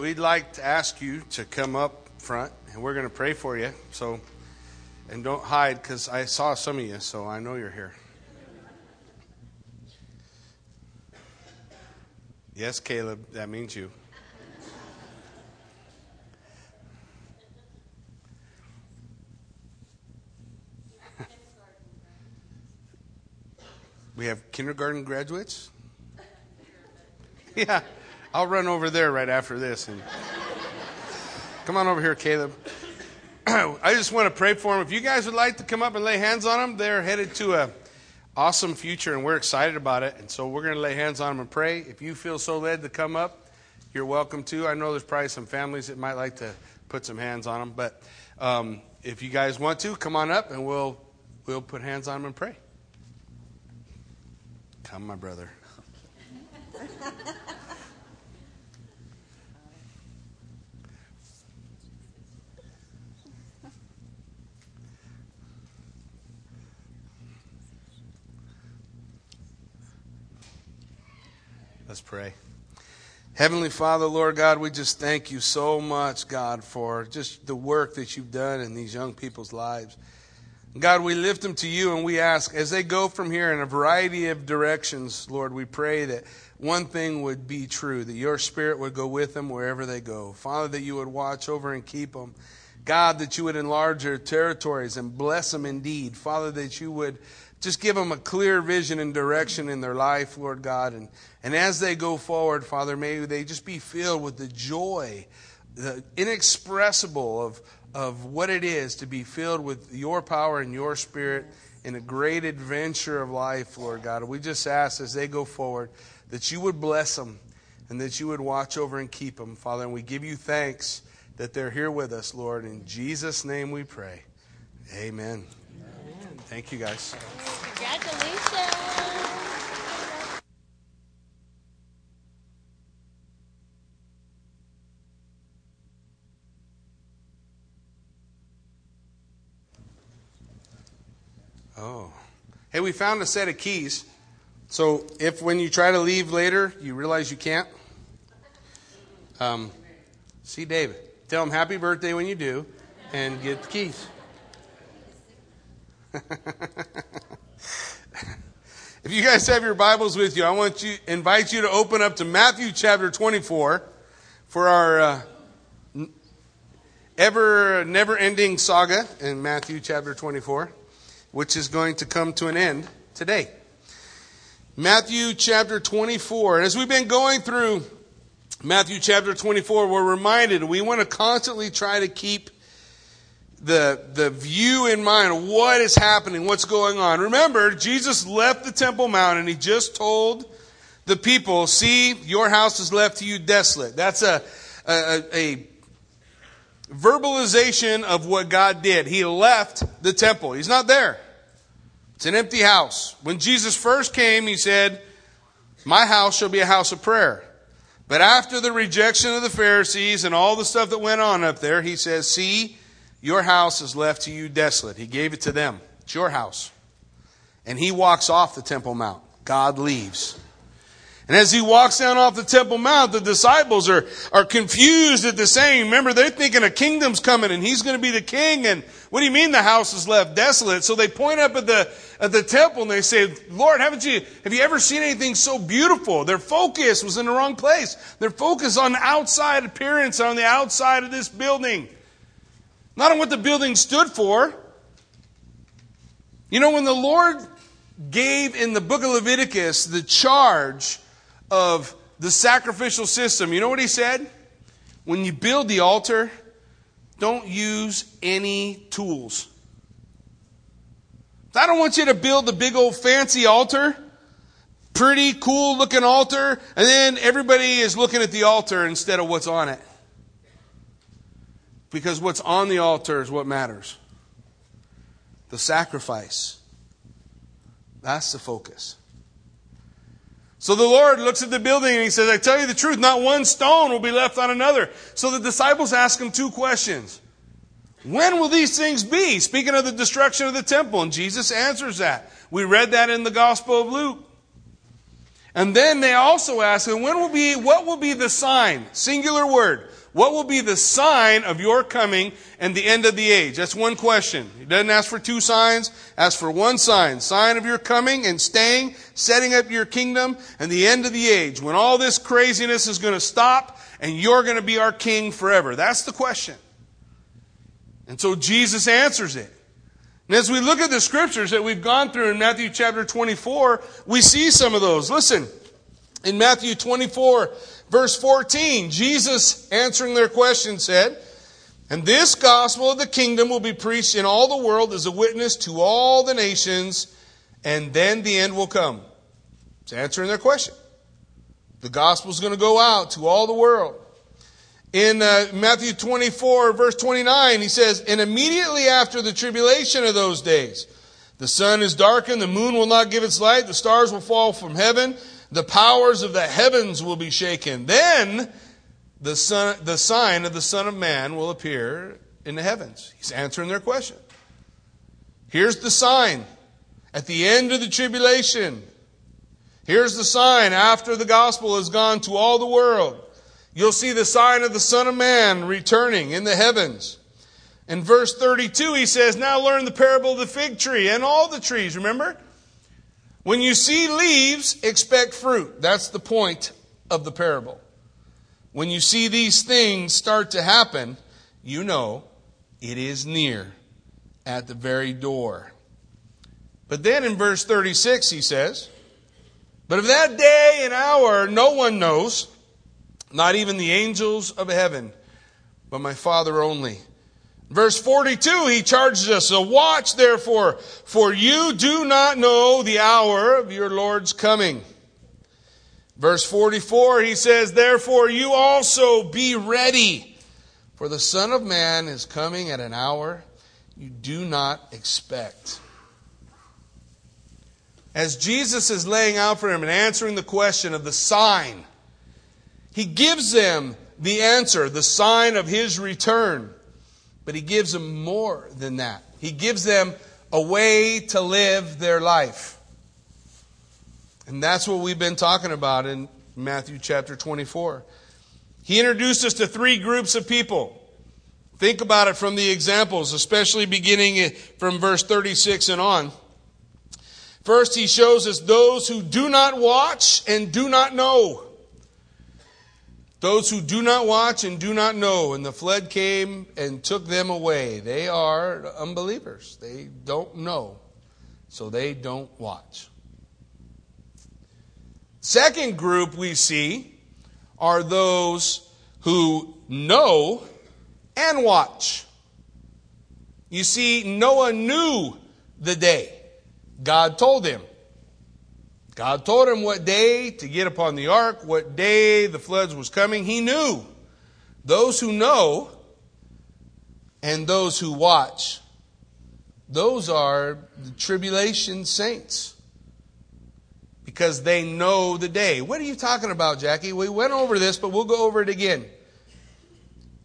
We'd like to ask you to come up front, and we're going to pray for you. So, and don't hide because I saw some of you, so I know you're here. Yes, Caleb, that means you. we have kindergarten graduates? Yeah. I'll run over there right after this. And come on over here, Caleb. I just want to pray for them. If you guys would like to come up and lay hands on them, they're headed to a awesome future, and we're excited about it. And so we're going to lay hands on them and pray. If you feel so led to come up, you're welcome to. I know there's probably some families that might like to put some hands on them, but um, if you guys want to, come on up, and we'll we'll put hands on them and pray. Come, my brother. Let's pray. Heavenly Father, Lord God, we just thank you so much, God, for just the work that you've done in these young people's lives. God, we lift them to you and we ask, as they go from here in a variety of directions, Lord, we pray that one thing would be true, that your spirit would go with them wherever they go. Father, that you would watch over and keep them. God, that you would enlarge their territories and bless them indeed. Father, that you would just give them a clear vision and direction in their life, Lord God. And, and as they go forward, Father, may they just be filled with the joy, the inexpressible of, of what it is to be filled with your power and your spirit in a great adventure of life, Lord God. We just ask as they go forward that you would bless them and that you would watch over and keep them, Father. And we give you thanks that they're here with us, Lord. In Jesus' name we pray. Amen. Thank you, guys. Congratulations. Oh. Hey, we found a set of keys. So if when you try to leave later, you realize you can't, um, see David. Tell him happy birthday when you do and get the keys. if you guys have your Bibles with you, I want to invite you to open up to Matthew chapter 24 for our uh, ever never ending saga in Matthew chapter 24, which is going to come to an end today. Matthew chapter 24. And as we've been going through Matthew chapter 24, we're reminded we want to constantly try to keep the, the view in mind of what is happening, what's going on. Remember, Jesus left the Temple Mount and he just told the people, see, your house is left to you desolate. That's a, a, a verbalization of what God did. He left the temple. He's not there. It's an empty house. When Jesus first came, he said, my house shall be a house of prayer. But after the rejection of the Pharisees and all the stuff that went on up there, he says, see, your house is left to you desolate. He gave it to them. It's your house. And he walks off the Temple Mount. God leaves. And as he walks down off the Temple Mount, the disciples are, are confused at the saying. Remember, they're thinking a kingdom's coming and he's going to be the king. And what do you mean the house is left desolate? So they point up at the, at the temple and they say, Lord, haven't you, have you ever seen anything so beautiful? Their focus was in the wrong place. Their focus on outside appearance, on the outside of this building. Not on what the building stood for. You know, when the Lord gave in the book of Leviticus the charge of the sacrificial system, you know what he said? When you build the altar, don't use any tools. I don't want you to build the big old fancy altar, pretty cool looking altar, and then everybody is looking at the altar instead of what's on it. Because what's on the altar is what matters. The sacrifice. That's the focus. So the Lord looks at the building and he says, I tell you the truth, not one stone will be left on another. So the disciples ask him two questions. When will these things be? Speaking of the destruction of the temple. And Jesus answers that. We read that in the Gospel of Luke. And then they also ask, and when will be, what will be the sign? Singular word. What will be the sign of your coming and the end of the age? That's one question. He doesn't ask for two signs, ask for one sign. Sign of your coming and staying, setting up your kingdom and the end of the age. When all this craziness is going to stop and you're going to be our king forever. That's the question. And so Jesus answers it. And as we look at the scriptures that we've gone through in Matthew chapter 24, we see some of those. Listen, in Matthew 24, verse 14, Jesus answering their question said, And this gospel of the kingdom will be preached in all the world as a witness to all the nations, and then the end will come. It's answering their question. The gospel is going to go out to all the world. In uh, Matthew 24, verse 29, he says, And immediately after the tribulation of those days, the sun is darkened, the moon will not give its light, the stars will fall from heaven, the powers of the heavens will be shaken. Then the, son, the sign of the Son of Man will appear in the heavens. He's answering their question. Here's the sign at the end of the tribulation. Here's the sign after the gospel has gone to all the world. You'll see the sign of the Son of Man returning in the heavens. In verse 32, he says, Now learn the parable of the fig tree and all the trees. Remember? When you see leaves, expect fruit. That's the point of the parable. When you see these things start to happen, you know it is near at the very door. But then in verse 36, he says, But of that day and hour no one knows, not even the angels of heaven, but my Father only. Verse 42, he charges us, so watch therefore, for you do not know the hour of your Lord's coming. Verse 44, he says, therefore you also be ready, for the Son of Man is coming at an hour you do not expect. As Jesus is laying out for him and answering the question of the sign, he gives them the answer, the sign of his return. But he gives them more than that. He gives them a way to live their life. And that's what we've been talking about in Matthew chapter 24. He introduced us to three groups of people. Think about it from the examples, especially beginning from verse 36 and on. First, he shows us those who do not watch and do not know. Those who do not watch and do not know, and the flood came and took them away. They are unbelievers. They don't know, so they don't watch. Second group we see are those who know and watch. You see, Noah knew the day. God told him. God told him what day to get upon the ark, what day the floods was coming. He knew. Those who know and those who watch, those are the tribulation saints. Because they know the day. What are you talking about, Jackie? We went over this, but we'll go over it again.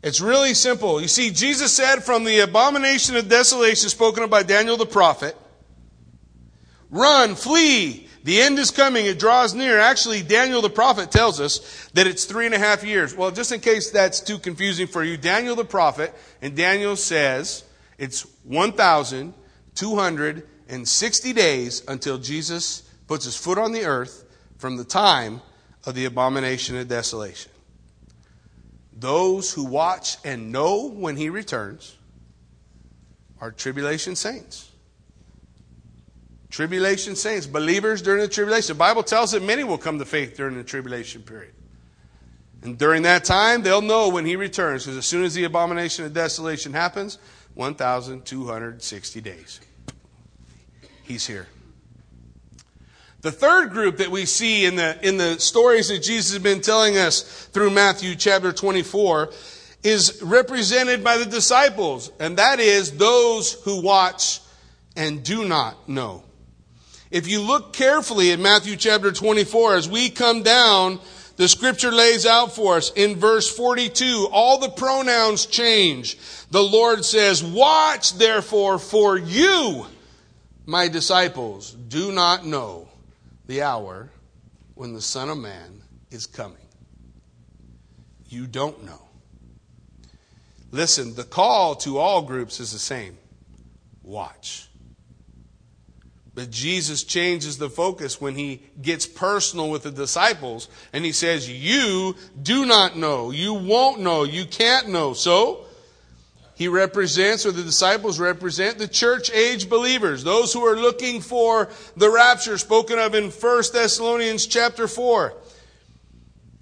It's really simple. You see, Jesus said from the abomination of desolation spoken of by Daniel the prophet, run, flee, the end is coming. It draws near. Actually, Daniel the prophet tells us that it's three and a half years. Well, just in case that's too confusing for you, Daniel the prophet, and Daniel says it's 1,260 days until Jesus puts his foot on the earth from the time of the abomination of desolation. Those who watch and know when he returns are tribulation saints. Tribulation saints, believers during the tribulation. The Bible tells that many will come to faith during the tribulation period. And during that time, they'll know when he returns, because as soon as the abomination of desolation happens, 1,260 days. He's here. The third group that we see in the, in the stories that Jesus has been telling us through Matthew chapter 24 is represented by the disciples, and that is those who watch and do not know. If you look carefully at Matthew chapter 24, as we come down, the scripture lays out for us in verse 42, all the pronouns change. The Lord says, Watch therefore, for you, my disciples, do not know the hour when the Son of Man is coming? You don't know. Listen, the call to all groups is the same watch. But Jesus changes the focus when he gets personal with the disciples and he says, You do not know. You won't know. You can't know. So, he represents, or the disciples represent, the church age believers, those who are looking for the rapture spoken of in 1 Thessalonians chapter 4.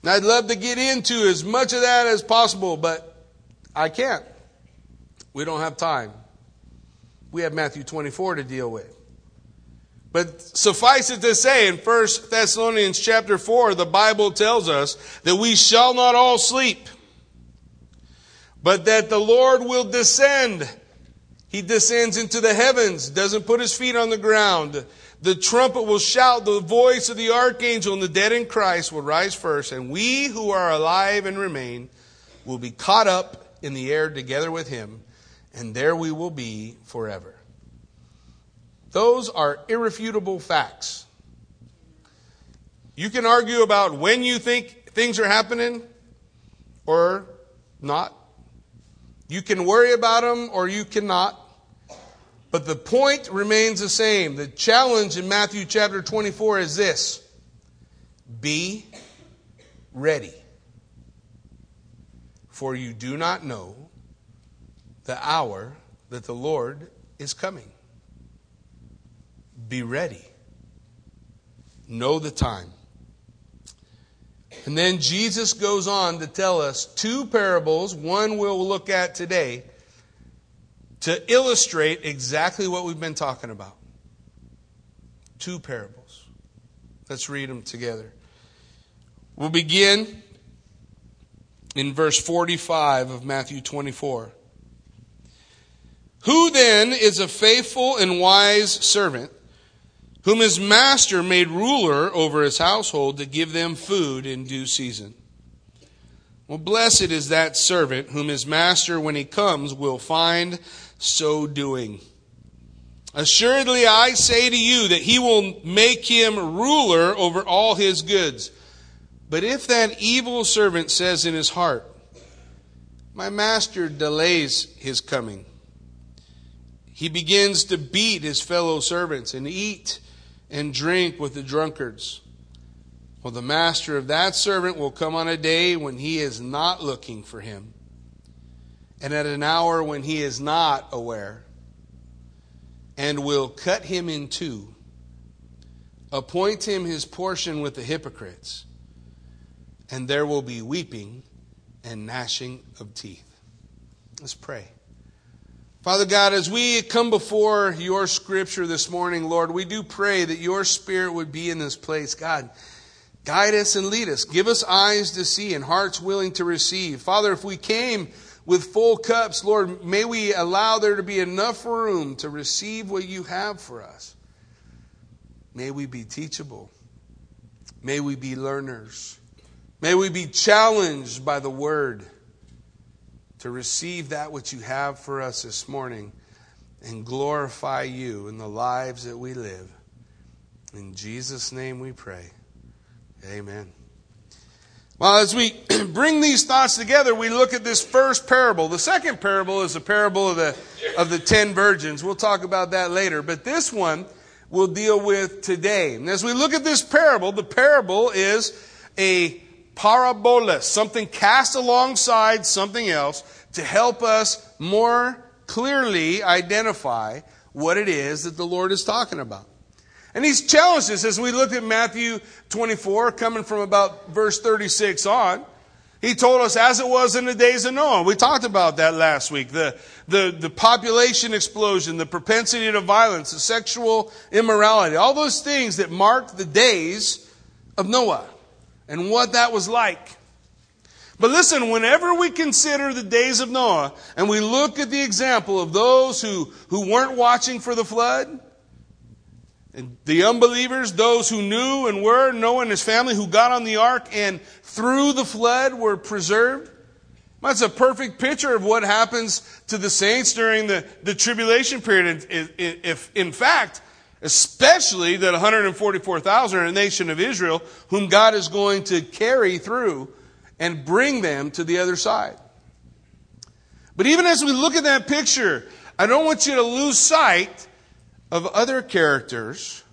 And I'd love to get into as much of that as possible, but I can't. We don't have time. We have Matthew 24 to deal with. But suffice it to say, in 1 Thessalonians chapter 4, the Bible tells us that we shall not all sleep but that the Lord will descend. He descends into the heavens, doesn't put his feet on the ground. The trumpet will shout, the voice of the archangel, and the dead in Christ will rise first, and we who are alive and remain will be caught up in the air together with him, and there we will be forever. Those are irrefutable facts. You can argue about when you think things are happening or not. You can worry about them or you cannot. But the point remains the same. The challenge in Matthew chapter 24 is this Be ready. For you do not know the hour that the Lord is coming. Be ready. Know the time. And then Jesus goes on to tell us two parables, one we'll look at today, to illustrate exactly what we've been talking about. Two parables. Let's read them together. We'll begin in verse 45 of Matthew 24. Who then is a faithful and wise servant? Whom his master made ruler over his household to give them food in due season. Well, blessed is that servant whom his master, when he comes, will find so doing. Assuredly, I say to you that he will make him ruler over all his goods. But if that evil servant says in his heart, My master delays his coming, he begins to beat his fellow servants and eat and drink with the drunkards. Well, the master of that servant will come on a day when he is not looking for him, and at an hour when he is not aware, and will cut him in two, appoint him his portion with the hypocrites, and there will be weeping and gnashing of teeth. Let's pray. Father God, as we come before your scripture this morning, Lord, we do pray that your spirit would be in this place. God, guide us and lead us. Give us eyes to see and hearts willing to receive. Father, if we came with full cups, Lord, may we allow there to be enough room to receive what you have for us. May we be teachable. May we be learners. May we be challenged by the word to receive that which you have for us this morning and glorify you in the lives that we live. In Jesus' name we pray. Amen. Well, as we bring these thoughts together, we look at this first parable. The second parable is the parable of the, of the ten virgins. We'll talk about that later. But this one we'll deal with today. And as we look at this parable, the parable is a parabola, something cast alongside something else to help us more clearly identify what it is that the Lord is talking about. And he's challenged us as we look at Matthew 24, coming from about verse 36 on. He told us as it was in the days of Noah. We talked about that last week. The, the, the population explosion, the propensity to violence, the sexual immorality, all those things that marked the days of Noah and what that was like. But listen, whenever we consider the days of Noah and we look at the example of those who, who weren't watching for the flood, and the unbelievers, those who knew and were, Noah and his family who got on the ark and through the flood were preserved. That's a perfect picture of what happens to the saints during the, the tribulation period. If, in fact, Especially that 144,000 are a nation of Israel whom God is going to carry through and bring them to the other side. But even as we look at that picture, I don't want you to lose sight of other characters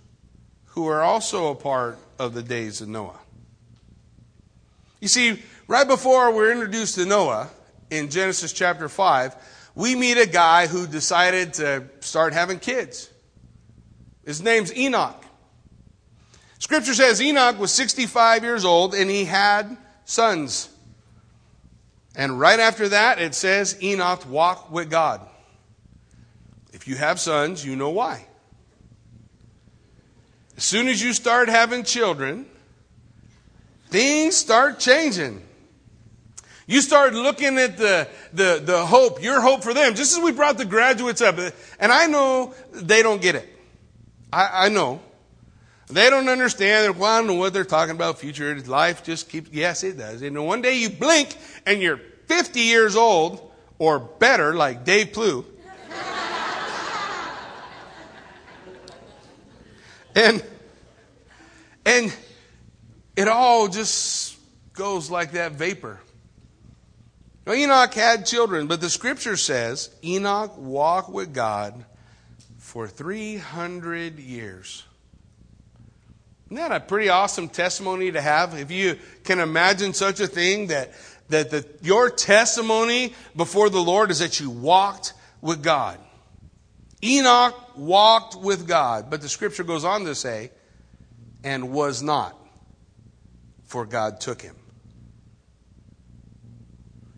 who are also a part of the days of Noah. You see, right before we're introduced to Noah in Genesis chapter 5, we meet a guy who decided to start having kids. His name's Enoch. Scripture says Enoch was 65 years old and he had sons. And right after that, it says Enoch walked with God. If you have sons, you know why. As soon as you start having children, things start changing. You start looking at the, the, the hope, your hope for them, just as we brought the graduates up. And I know they don't get it. I, I know. They don't understand. Don't know what they're talking about. Future life just keeps. Yes, it does. And one day you blink and you're 50 years old or better, like Dave Plew. and and it all just goes like that vapor. Now, Enoch had children, but the scripture says Enoch walked with God for 300 years. Isn't that a pretty awesome testimony to have? If you can imagine such a thing, that, that the, your testimony before the Lord is that you walked with God. Enoch walked with God, but the scripture goes on to say, and was not, for God took him.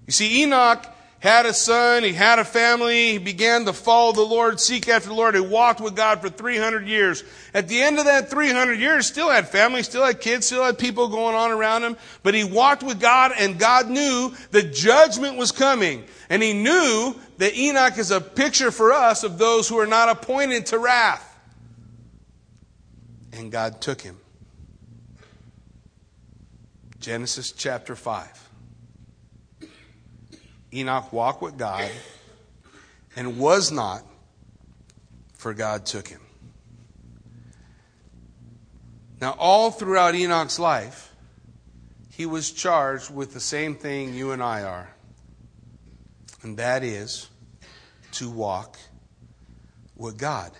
You see, Enoch had a son, he had a family, he began to follow the Lord, seek after the Lord, he walked with God for 300 years. At the end of that 300 years, still had family, still had kids, still had people going on around him, but he walked with God and God knew that judgment was coming. And he knew that Enoch is a picture for us of those who are not appointed to wrath. And God took him. Genesis chapter 5. Enoch walked with God and was not, for God took him. Now, all throughout Enoch's life, he was charged with the same thing you and I are, and that is to walk with God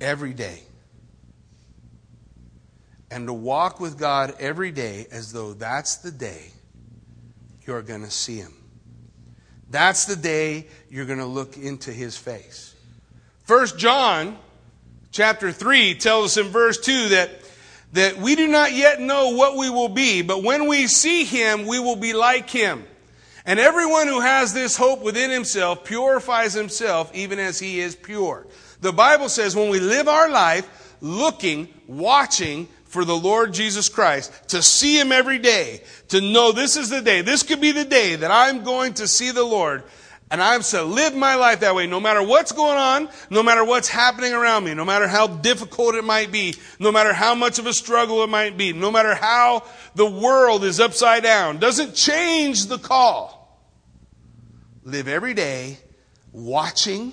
every day. And to walk with God every day as though that's the day you're going to see him. That's the day you're going to look into his face. First John chapter 3 tells us in verse 2 that that we do not yet know what we will be, but when we see him, we will be like him. And everyone who has this hope within himself purifies himself even as he is pure. The Bible says when we live our life looking, watching for the Lord Jesus Christ, to see Him every day, to know this is the day, this could be the day that I'm going to see the Lord. And I'm to live my life that way, no matter what's going on, no matter what's happening around me, no matter how difficult it might be, no matter how much of a struggle it might be, no matter how the world is upside down, doesn't change the call. Live every day watching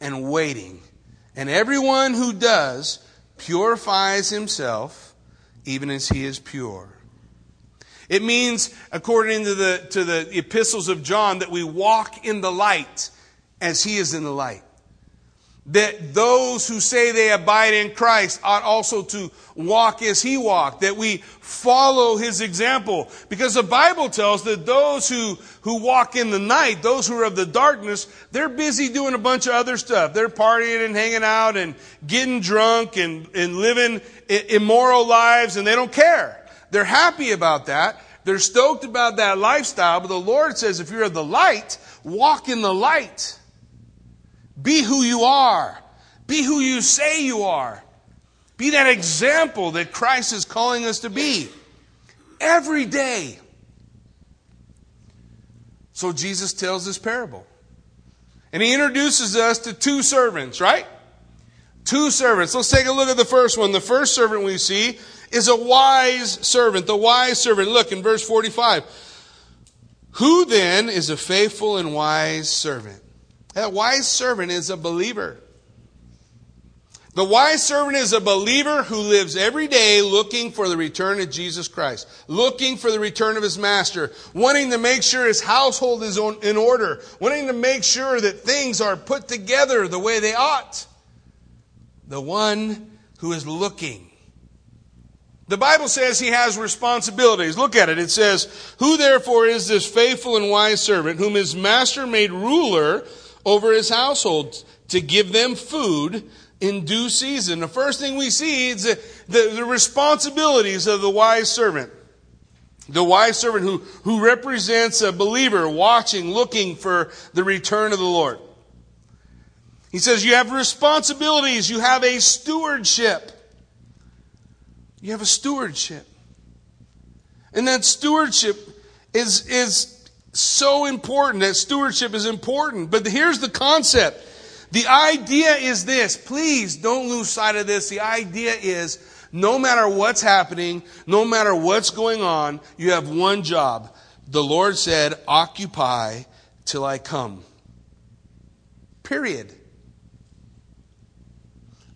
and waiting. And everyone who does purifies himself even as he is pure. It means, according to the, to the epistles of John, that we walk in the light as he is in the light that those who say they abide in Christ ought also to walk as he walked, that we follow his example. Because the Bible tells that those who, who walk in the night, those who are of the darkness, they're busy doing a bunch of other stuff. They're partying and hanging out and getting drunk and, and living immoral lives and they don't care. They're happy about that. They're stoked about that lifestyle, but the Lord says if you're of the light, walk in the light. Be who you are. Be who you say you are. Be that example that Christ is calling us to be every day. So Jesus tells this parable. And he introduces us to two servants, right? Two servants. Let's take a look at the first one. The first servant we see is a wise servant. The wise servant. Look in verse 45. Who then is a faithful and wise servant? That wise servant is a believer. The wise servant is a believer who lives every day looking for the return of Jesus Christ, looking for the return of his master, wanting to make sure his household is in order, wanting to make sure that things are put together the way they ought. The one who is looking. The Bible says he has responsibilities. Look at it. It says, Who therefore is this faithful and wise servant whom his master made ruler over his household to give them food in due season. The first thing we see is the, the, the responsibilities of the wise servant. The wise servant who, who represents a believer watching, looking for the return of the Lord. He says, You have responsibilities, you have a stewardship. You have a stewardship. And that stewardship is, is so important. That stewardship is important. But here's the concept the idea is this. Please don't lose sight of this. The idea is no matter what's happening, no matter what's going on, you have one job. The Lord said, occupy till I come. Period.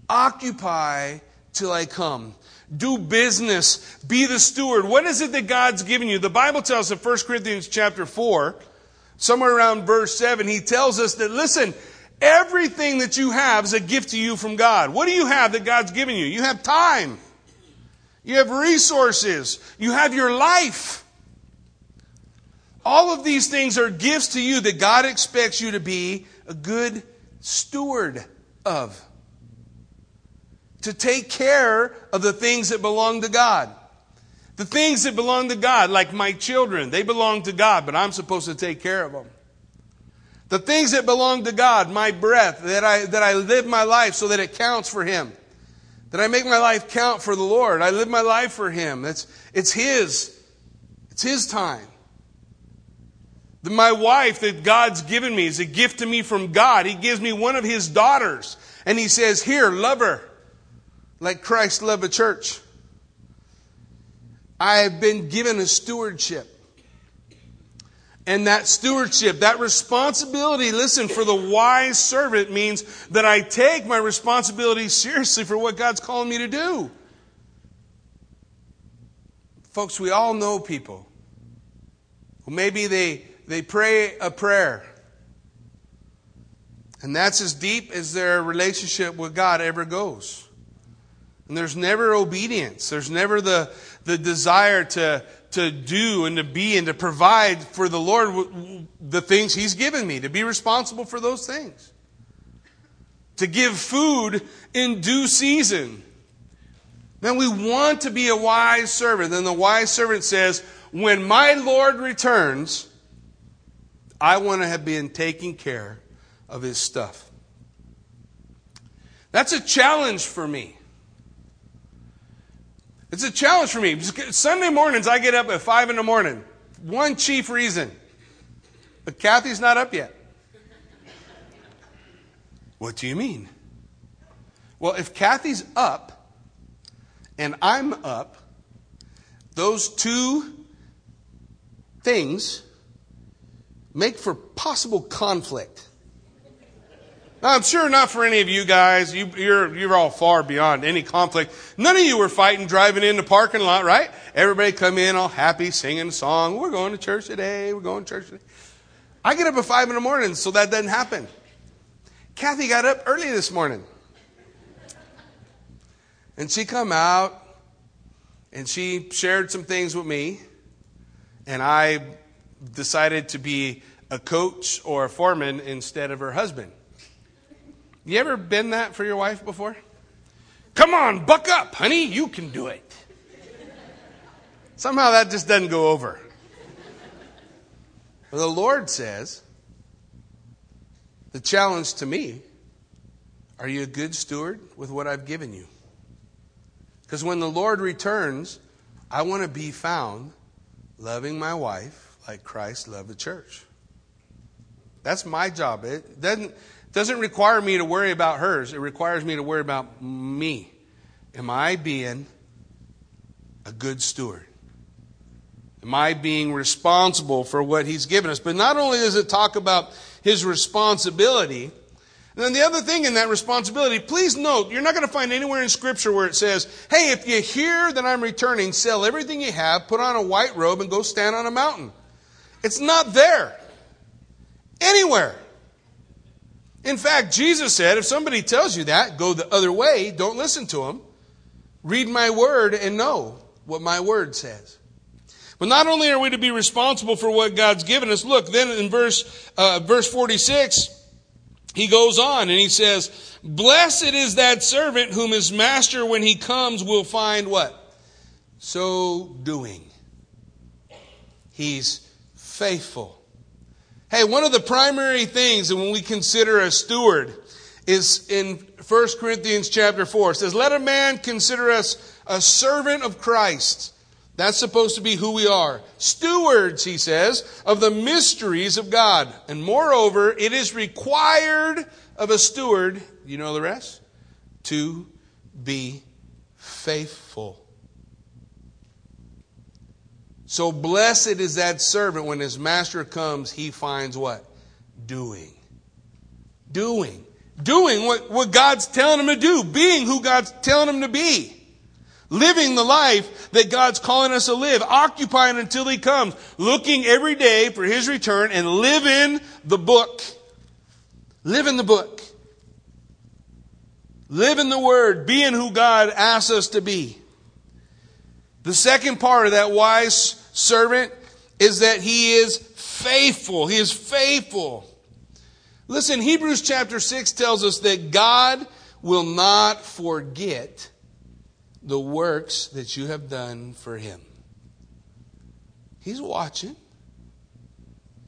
Occupy till I come. Do business. Be the steward. What is it that God's given you? The Bible tells us in 1 Corinthians chapter 4, somewhere around verse 7, he tells us that, listen, Everything that you have is a gift to you from God. What do you have that God's given you? You have time. You have resources. You have your life. All of these things are gifts to you that God expects you to be a good steward of. To take care of the things that belong to God. The things that belong to God, like my children, they belong to God, but I'm supposed to take care of them. The things that belong to God, my breath, that I, that I live my life so that it counts for Him. That I make my life count for the Lord. I live my life for Him. It's, it's His. It's His time. The, my wife that God's given me is a gift to me from God. He gives me one of His daughters. And He says, Here, love her like Christ loved a church. I have been given a stewardship. And that stewardship, that responsibility, listen, for the wise servant means that I take my responsibility seriously for what God's calling me to do. Folks, we all know people who maybe they, they pray a prayer. And that's as deep as their relationship with God ever goes. And there's never obedience. There's never the, the desire to, to do and to be and to provide for the Lord the things He's given me, to be responsible for those things. To give food in due season. Then we want to be a wise servant. Then the wise servant says, When my Lord returns, I want to have been taking care of his stuff. That's a challenge for me. It's a challenge for me. Sunday mornings, I get up at 5 in the morning. One chief reason. But Kathy's not up yet. What do you mean? Well, if Kathy's up and I'm up, those two things make for possible conflict. Now, I'm sure not for any of you guys. You, you're, you're all far beyond any conflict. None of you were fighting driving in the parking lot, right? Everybody come in all happy, singing a song. We're going to church today. We're going to church today. I get up at five in the morning, so that doesn't happen. Kathy got up early this morning. And she come out and she shared some things with me. And I decided to be a coach or a foreman instead of her husband. You ever been that for your wife before? Come on, buck up, honey, you can do it. Somehow that just doesn't go over. But the Lord says, the challenge to me, are you a good steward with what I've given you? Because when the Lord returns, I want to be found loving my wife like Christ loved the church. That's my job. It doesn't doesn't require me to worry about hers, it requires me to worry about me. Am I being a good steward? Am I being responsible for what He's given us? But not only does it talk about His responsibility, And then the other thing in that responsibility, please note, you're not going to find anywhere in Scripture where it says, hey, if you hear that I'm returning, sell everything you have, put on a white robe, and go stand on a mountain. It's not there. Anywhere. In fact, Jesus said, if somebody tells you that, go the other way, don't listen to them. Read my word and know what my word says. But not only are we to be responsible for what God's given us, look, then in verse, uh, verse 46, he goes on and he says, Blessed is that servant whom his master, when he comes, will find what? So doing. He's faithful. Hey, one of the primary things when we consider a steward is in 1 Corinthians chapter 4. It says, Let a man consider us a servant of Christ. That's supposed to be who we are. Stewards, he says, of the mysteries of God. And moreover, it is required of a steward, you know the rest, to be faithful. So blessed is that servant when his master comes, he finds what? Doing. Doing. Doing what, what God's telling him to do. Being who God's telling him to be. Living the life that God's calling us to live. Occupying until he comes. Looking every day for his return and living the book. Live in the book. Live in the word. Being who God asks us to be. The second part of that wise servant is that he is faithful. He is faithful. Listen, Hebrews chapter 6 tells us that God will not forget the works that you have done for him. He's watching.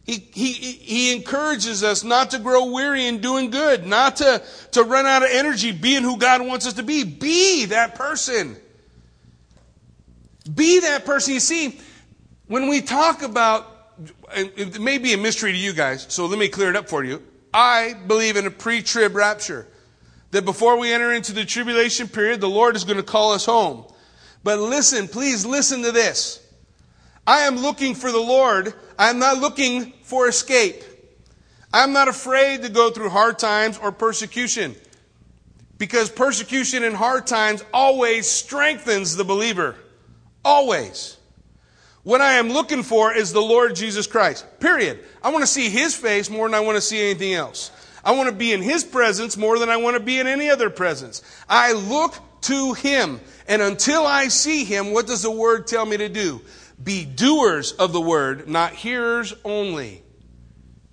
He, he, he encourages us not to grow weary in doing good, not to, to run out of energy being who God wants us to be. Be that person. Be that person. You see, when we talk about, it may be a mystery to you guys, so let me clear it up for you. I believe in a pre trib rapture. That before we enter into the tribulation period, the Lord is going to call us home. But listen, please listen to this. I am looking for the Lord. I'm not looking for escape. I'm not afraid to go through hard times or persecution. Because persecution and hard times always strengthens the believer. Always. What I am looking for is the Lord Jesus Christ. Period. I want to see His face more than I want to see anything else. I want to be in His presence more than I want to be in any other presence. I look to Him. And until I see Him, what does the Word tell me to do? Be doers of the Word, not hearers only.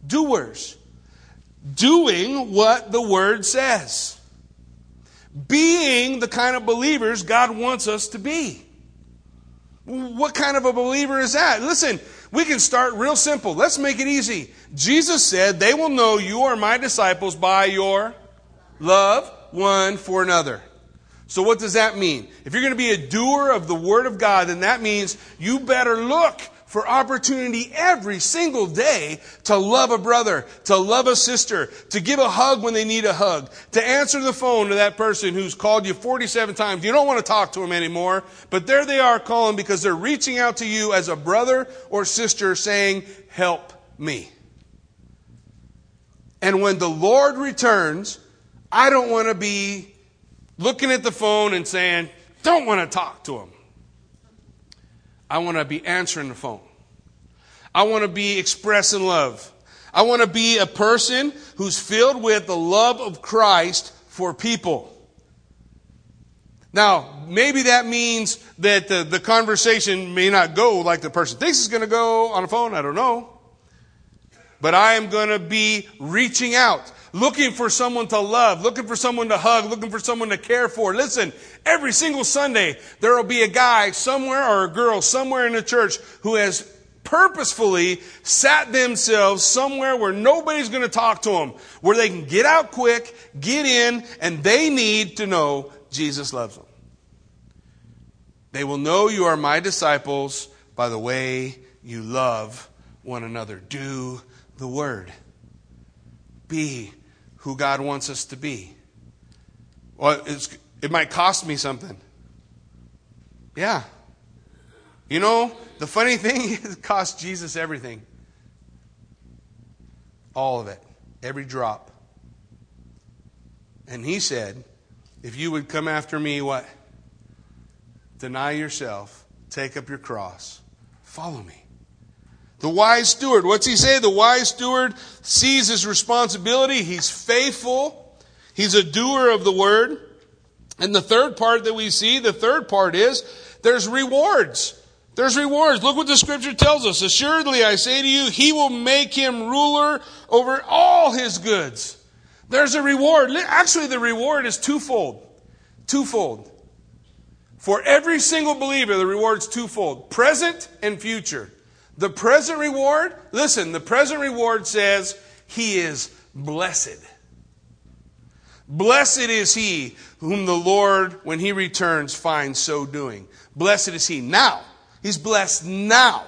Doers. Doing what the Word says. Being the kind of believers God wants us to be. What kind of a believer is that? Listen, we can start real simple. Let's make it easy. Jesus said, They will know you are my disciples by your love one for another. So, what does that mean? If you're going to be a doer of the Word of God, then that means you better look for opportunity every single day to love a brother, to love a sister, to give a hug when they need a hug, to answer the phone to that person who's called you 47 times. You don't want to talk to them anymore, but there they are calling because they're reaching out to you as a brother or sister saying, help me. And when the Lord returns, I don't want to be looking at the phone and saying, don't want to talk to him. I want to be answering the phone. I want to be expressing love. I want to be a person who's filled with the love of Christ for people. Now, maybe that means that the, the conversation may not go like the person thinks it's going to go on the phone. I don't know. But I am going to be reaching out looking for someone to love, looking for someone to hug, looking for someone to care for. Listen, every single Sunday, there will be a guy somewhere or a girl somewhere in the church who has purposefully sat themselves somewhere where nobody's going to talk to them, where they can get out quick, get in, and they need to know Jesus loves them. They will know you are my disciples by the way you love one another. Do the word. Be who God wants us to be. Well, it might cost me something. Yeah. You know, the funny thing is, it cost Jesus everything. All of it. Every drop. And he said, If you would come after me, what? Deny yourself, take up your cross, follow me. The wise steward, what's he say? The wise steward sees his responsibility. He's faithful. He's a doer of the word. And the third part that we see, the third part is there's rewards. There's rewards. Look what the scripture tells us. Assuredly, I say to you, he will make him ruler over all his goods. There's a reward. Actually, the reward is twofold. Twofold. For every single believer, the reward's twofold present and future. The present reward, listen, the present reward says he is blessed. Blessed is he whom the Lord, when he returns, finds so doing. Blessed is he. Now, he's blessed now.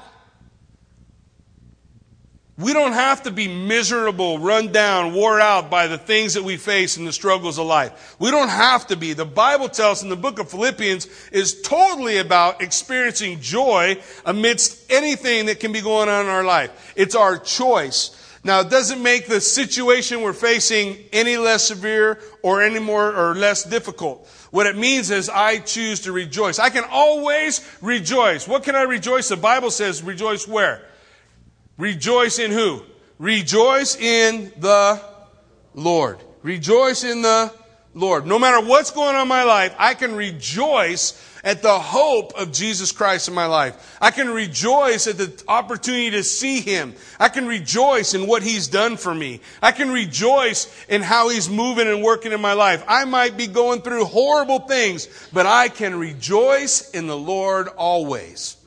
We don't have to be miserable, run down, wore out by the things that we face and the struggles of life. We don't have to be. The Bible tells in the book of Philippians is totally about experiencing joy amidst anything that can be going on in our life. It's our choice. Now, it doesn't make the situation we're facing any less severe or any more or less difficult. What it means is I choose to rejoice. I can always rejoice. What can I rejoice? The Bible says rejoice where? Rejoice in who? Rejoice in the Lord. Rejoice in the Lord. No matter what's going on in my life, I can rejoice at the hope of Jesus Christ in my life. I can rejoice at the opportunity to see Him. I can rejoice in what He's done for me. I can rejoice in how He's moving and working in my life. I might be going through horrible things, but I can rejoice in the Lord always.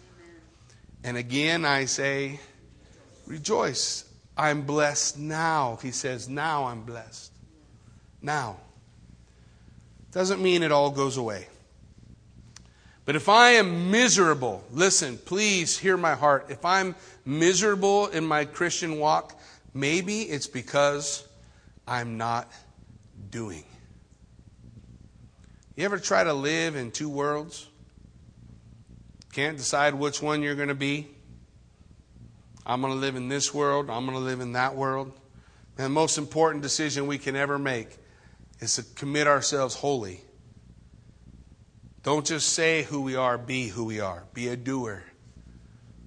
And again, I say, Rejoice. I'm blessed now. He says, Now I'm blessed. Now. Doesn't mean it all goes away. But if I am miserable, listen, please hear my heart. If I'm miserable in my Christian walk, maybe it's because I'm not doing. You ever try to live in two worlds? Can't decide which one you're going to be? I'm going to live in this world. I'm going to live in that world. And the most important decision we can ever make is to commit ourselves wholly. Don't just say who we are, be who we are. Be a doer.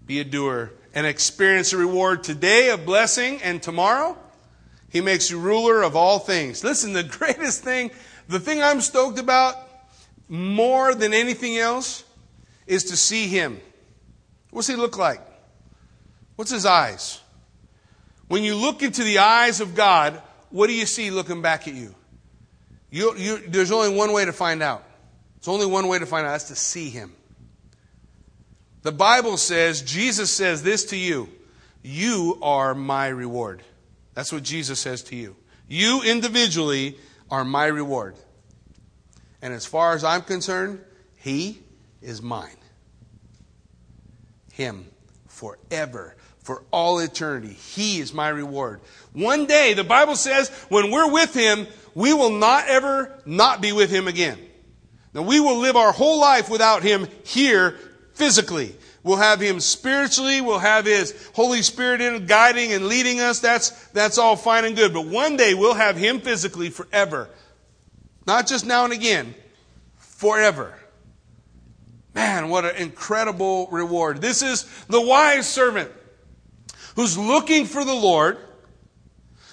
Be a doer and experience a reward today of blessing and tomorrow. He makes you ruler of all things. Listen, the greatest thing, the thing I'm stoked about more than anything else is to see him. What's he look like? What's his eyes? When you look into the eyes of God, what do you see looking back at you? you, you there's only one way to find out. It's only one way to find out. That's to see him. The Bible says, Jesus says this to you You are my reward. That's what Jesus says to you. You individually are my reward. And as far as I'm concerned, He is mine. Him forever for all eternity. He is my reward. One day, the Bible says, when we're with Him, we will not ever not be with Him again. Now, we will live our whole life without Him here physically. We'll have Him spiritually. We'll have His Holy Spirit in guiding and leading us. That's, that's all fine and good. But one day we'll have Him physically forever. Not just now and again, forever. Man, what an incredible reward. This is the wise servant who's looking for the Lord,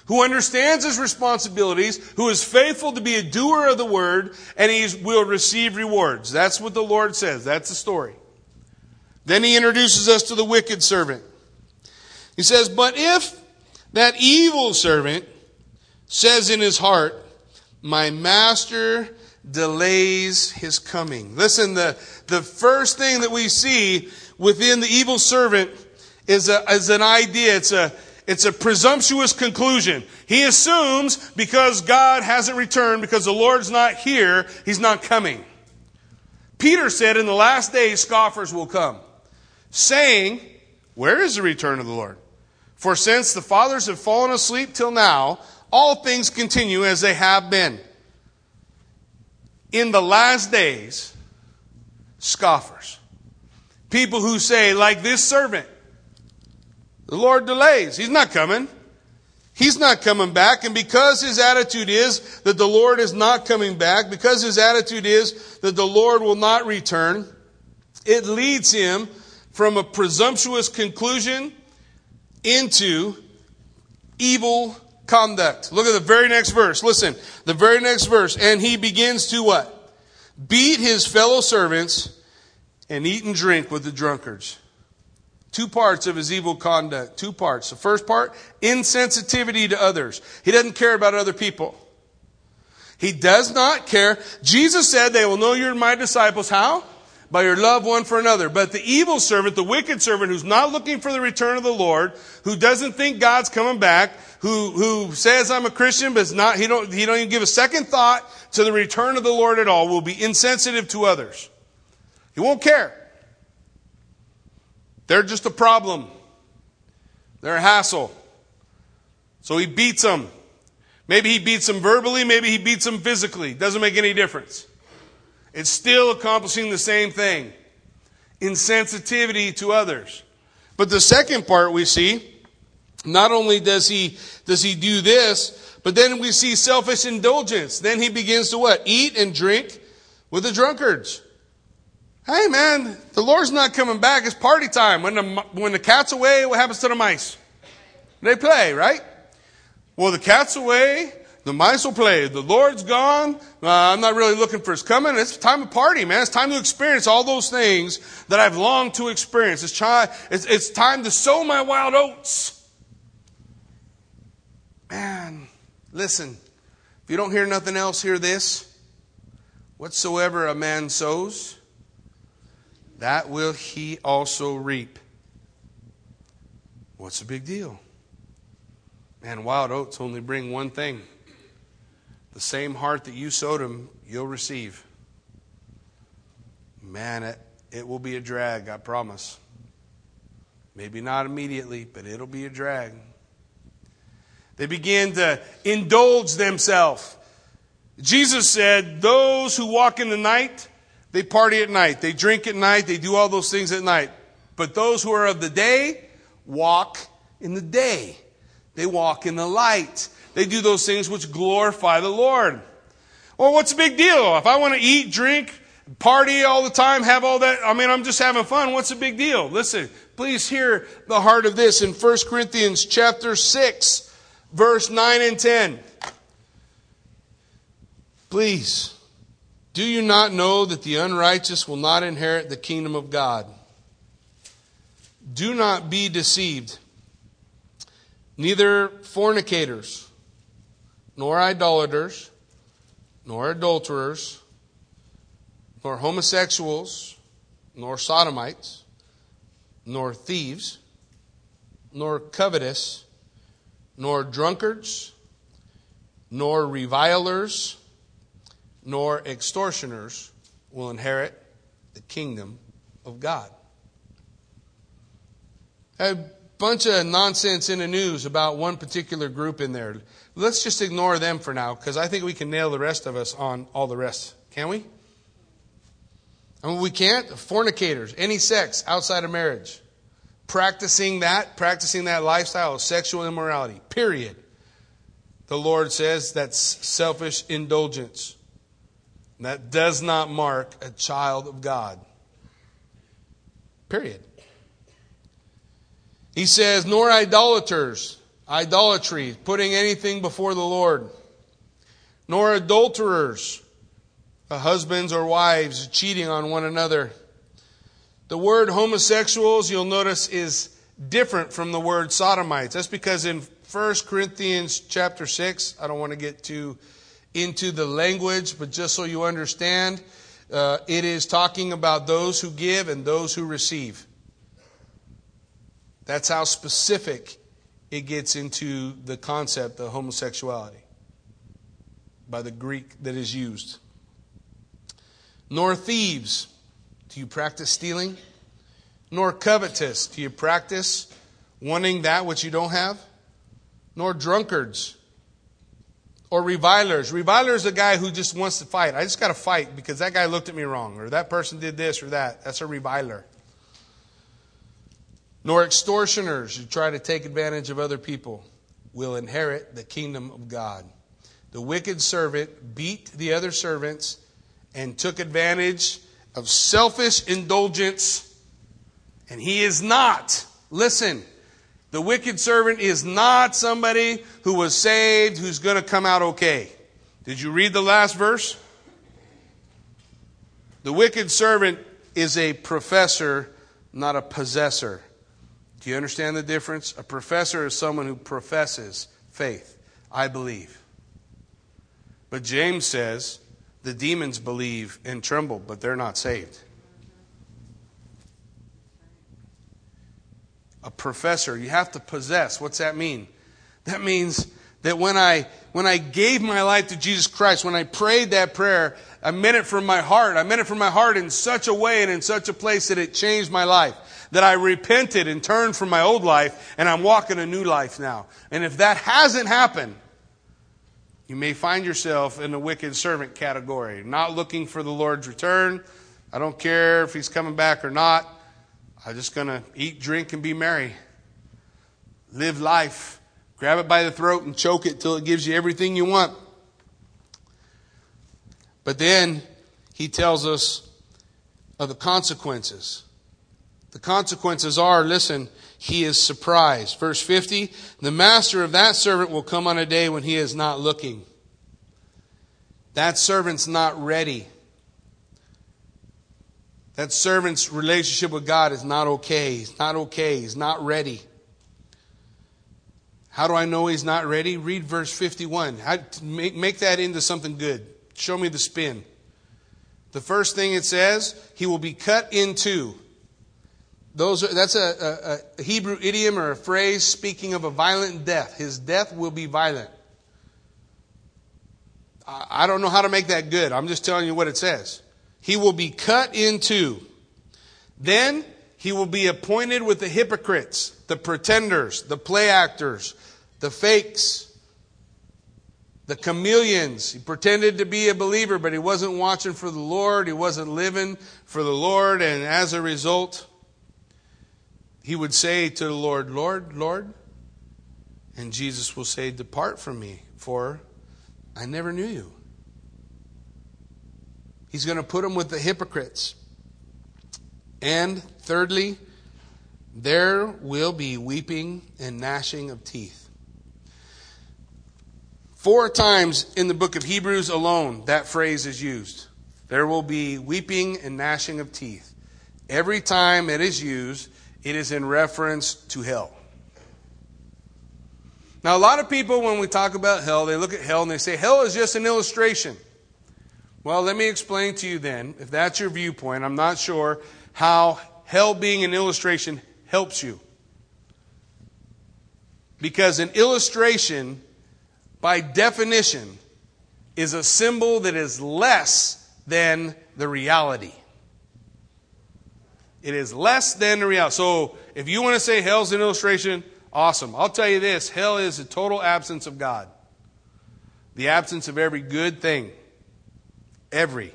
who understands his responsibilities, who is faithful to be a doer of the word, and he will receive rewards. That's what the Lord says. That's the story. Then he introduces us to the wicked servant. He says, But if that evil servant says in his heart, My master delays his coming. Listen, the, the first thing that we see within the evil servant is, a, is an idea. It's a, it's a presumptuous conclusion. He assumes because God hasn't returned, because the Lord's not here, he's not coming. Peter said, In the last days, scoffers will come, saying, Where is the return of the Lord? For since the fathers have fallen asleep till now, all things continue as they have been. In the last days, scoffers. People who say, like this servant, the Lord delays. He's not coming. He's not coming back. And because his attitude is that the Lord is not coming back, because his attitude is that the Lord will not return, it leads him from a presumptuous conclusion into evil conduct. Look at the very next verse. Listen, the very next verse. And he begins to what? Beat his fellow servants and eat and drink with the drunkards. Two parts of his evil conduct. Two parts. The first part, insensitivity to others. He doesn't care about other people. He does not care. Jesus said, They will know you're my disciples. How? by your love one for another. But the evil servant, the wicked servant who's not looking for the return of the Lord, who doesn't think God's coming back, who, who says I'm a Christian, but is not, he don't, he don't even give a second thought to the return of the Lord at all, will be insensitive to others. He won't care. They're just a problem. They're a hassle. So he beats them. Maybe he beats them verbally, maybe he beats them physically. Doesn't make any difference. It's still accomplishing the same thing insensitivity to others. But the second part we see, not only does he, does he do this, but then we see selfish indulgence. Then he begins to what? Eat and drink with the drunkards. Hey man, the Lord's not coming back. It's party time. When the, when the cat's away, what happens to the mice? They play, right? Well, the cat's away. The mice will play. The Lord's gone. Uh, I'm not really looking for his coming. It's time to party, man. It's time to experience all those things that I've longed to experience. It's, chi- it's, it's time to sow my wild oats. Man, listen. If you don't hear nothing else, hear this. Whatsoever a man sows, that will he also reap. What's the big deal? Man, wild oats only bring one thing the same heart that you sowed them, you'll receive. Man, it, it will be a drag, I promise. Maybe not immediately, but it'll be a drag. They begin to indulge themselves. Jesus said, Those who walk in the night, they party at night. They drink at night. They do all those things at night. But those who are of the day walk in the day. They walk in the light. They do those things which glorify the Lord. Well, what's the big deal? If I want to eat, drink, party all the time, have all that, I mean, I'm just having fun. What's the big deal? Listen, please hear the heart of this in 1 Corinthians chapter 6, verse 9 and 10. Please, do you not know that the unrighteous will not inherit the kingdom of God? Do not be deceived. Neither fornicators, nor idolaters, nor adulterers, nor homosexuals, nor sodomites, nor thieves, nor covetous, nor drunkards, nor revilers, nor extortioners will inherit the kingdom of God. A bunch of nonsense in the news about one particular group in there. Let's just ignore them for now because I think we can nail the rest of us on all the rest. Can we? I mean, we can't. Fornicators, any sex outside of marriage. Practicing that, practicing that lifestyle of sexual immorality, period. The Lord says that's selfish indulgence. That does not mark a child of God. Period. He says, nor idolaters, idolatry, putting anything before the Lord, nor adulterers, husbands or wives cheating on one another. The word homosexuals, you'll notice, is different from the word sodomites. That's because in 1 Corinthians chapter 6, I don't want to get too into the language, but just so you understand, uh, it is talking about those who give and those who receive. That's how specific it gets into the concept of homosexuality by the Greek that is used. Nor thieves. Do you practice stealing? Nor covetous. Do you practice wanting that which you don't have? Nor drunkards. Or revilers. Reviler is a guy who just wants to fight. I just got to fight because that guy looked at me wrong, or that person did this or that. That's a reviler nor extortioners who try to take advantage of other people, will inherit the kingdom of God. The wicked servant beat the other servants and took advantage of selfish indulgence, and he is not. Listen, the wicked servant is not somebody who was saved who's going to come out okay. Did you read the last verse? The wicked servant is a professor, not a possessor. Do you understand the difference? A professor is someone who professes faith. I believe. But James says the demons believe and tremble, but they're not saved. A professor, you have to possess. What's that mean? That means that when I when I gave my life to Jesus Christ, when I prayed that prayer, I meant it from my heart. I meant it from my heart in such a way and in such a place that it changed my life. That I repented and turned from my old life and I'm walking a new life now. And if that hasn't happened, you may find yourself in the wicked servant category, not looking for the Lord's return. I don't care if he's coming back or not. I'm just going to eat, drink, and be merry. Live life. Grab it by the throat and choke it till it gives you everything you want. But then he tells us of the consequences. The consequences are, listen, he is surprised. Verse 50 The master of that servant will come on a day when he is not looking. That servant's not ready. That servant's relationship with God is not okay. He's not okay. He's not ready. How do I know he's not ready? Read verse 51. How, make, make that into something good. Show me the spin. The first thing it says, he will be cut in two. Those are, that's a, a, a Hebrew idiom or a phrase speaking of a violent death. His death will be violent. I, I don't know how to make that good. I'm just telling you what it says. He will be cut in two. Then he will be appointed with the hypocrites, the pretenders, the play actors, the fakes, the chameleons. He pretended to be a believer, but he wasn't watching for the Lord. He wasn't living for the Lord. And as a result, he would say to the Lord, Lord, Lord. And Jesus will say, Depart from me, for I never knew you. He's going to put them with the hypocrites. And thirdly, there will be weeping and gnashing of teeth. Four times in the book of Hebrews alone, that phrase is used. There will be weeping and gnashing of teeth. Every time it is used, it is in reference to hell. Now, a lot of people, when we talk about hell, they look at hell and they say, hell is just an illustration. Well, let me explain to you then, if that's your viewpoint, I'm not sure how hell being an illustration helps you. Because an illustration by definition, is a symbol that is less than the reality. It is less than the reality. So if you want to say hell's an illustration, awesome. I'll tell you this hell is a total absence of God, the absence of every good thing. Every.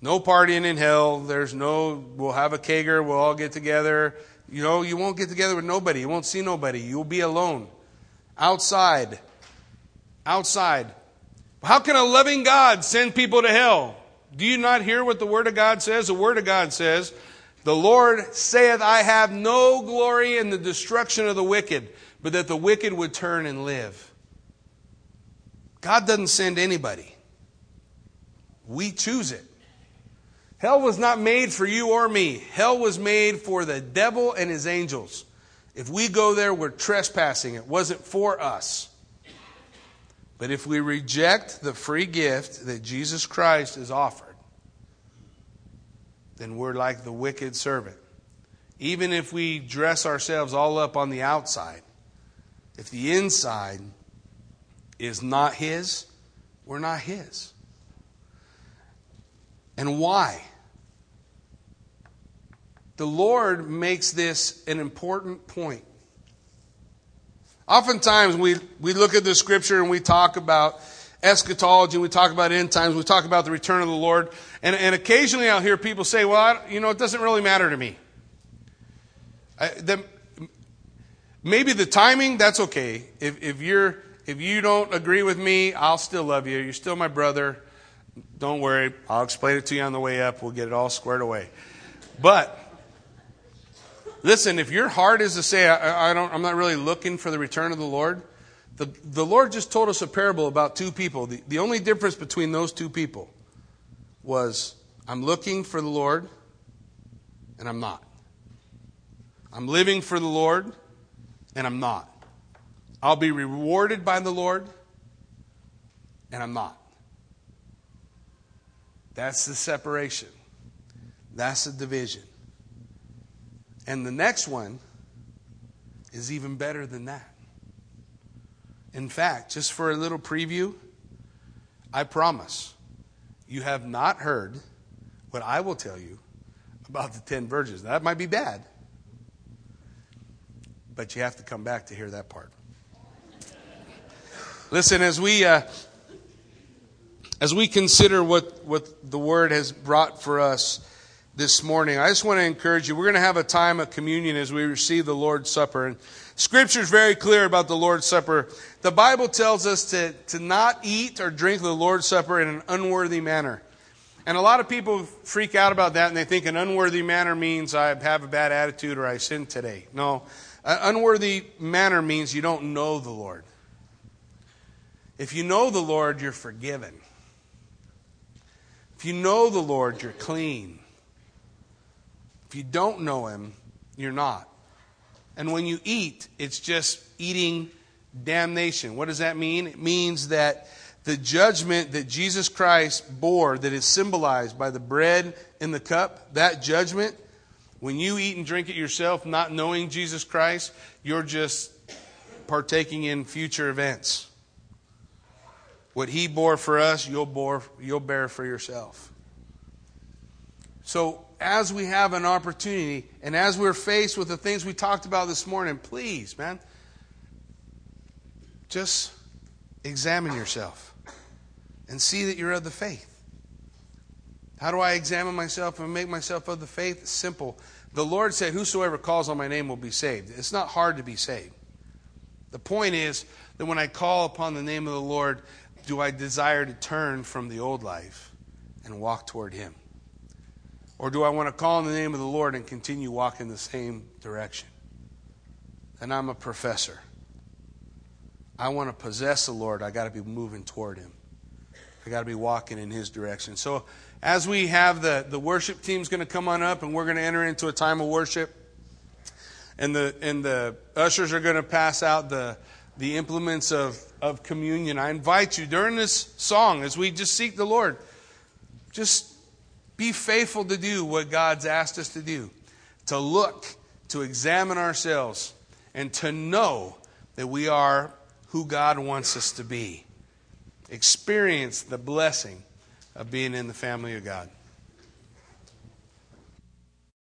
No partying in hell. There's no, we'll have a kegger, we'll all get together. You know, you won't get together with nobody. You won't see nobody. You'll be alone. Outside, outside. How can a loving God send people to hell? Do you not hear what the Word of God says? The Word of God says, The Lord saith, I have no glory in the destruction of the wicked, but that the wicked would turn and live. God doesn't send anybody. We choose it. Hell was not made for you or me. Hell was made for the devil and his angels. If we go there, we're trespassing. It wasn't for us. But if we reject the free gift that Jesus Christ has offered, then we're like the wicked servant. Even if we dress ourselves all up on the outside, if the inside is not His, we're not His. And why? The Lord makes this an important point. Oftentimes we, we look at the scripture and we talk about eschatology, we talk about end times, we talk about the return of the Lord, and, and occasionally I'll hear people say, well, I, you know, it doesn't really matter to me. I, the, Maybe the timing, that's okay. If, if, you're, if you don't agree with me, I'll still love you. You're still my brother. Don't worry. I'll explain it to you on the way up. We'll get it all squared away. But listen, if your heart is to say, I, I don't, I'm not really looking for the return of the Lord, the, the Lord just told us a parable about two people. The, the only difference between those two people was I'm looking for the Lord and I'm not. I'm living for the Lord and I'm not. I'll be rewarded by the Lord and I'm not. That's the separation. That's the division. And the next one is even better than that. In fact, just for a little preview, I promise you have not heard what I will tell you about the 10 virgins. That might be bad, but you have to come back to hear that part. Listen, as we uh, as we consider what what the Word has brought for us this morning, I just want to encourage you. We're going to have a time of communion as we receive the Lord's Supper, and Scripture is very clear about the Lord's Supper. The Bible tells us to to not eat or drink the Lord's Supper in an unworthy manner. And a lot of people freak out about that and they think an unworthy manner means I have a bad attitude or I sin today. No, an unworthy manner means you don't know the Lord. If you know the Lord, you're forgiven. If you know the Lord, you're clean. If you don't know Him, you're not. And when you eat, it's just eating damnation. What does that mean? It means that the judgment that Jesus Christ bore, that is symbolized by the bread and the cup, that judgment, when you eat and drink it yourself, not knowing Jesus Christ, you're just partaking in future events. What he bore for us, you'll, bore, you'll bear for yourself. So, as we have an opportunity and as we're faced with the things we talked about this morning, please, man, just examine yourself and see that you're of the faith. How do I examine myself and make myself of the faith? Simple. The Lord said, Whosoever calls on my name will be saved. It's not hard to be saved. The point is that when I call upon the name of the Lord, do I desire to turn from the old life and walk toward Him? Or do I want to call on the name of the Lord and continue walking the same direction? And I'm a professor. I want to possess the Lord. I got to be moving toward Him. I got to be walking in His direction. So, as we have the, the worship team's going to come on up and we're going to enter into a time of worship, and the, and the ushers are going to pass out the, the implements of, of communion. I invite you during this song, as we just seek the Lord, just be faithful to do what God's asked us to do, to look, to examine ourselves, and to know that we are who God wants us to be experience the blessing of being in the family of God.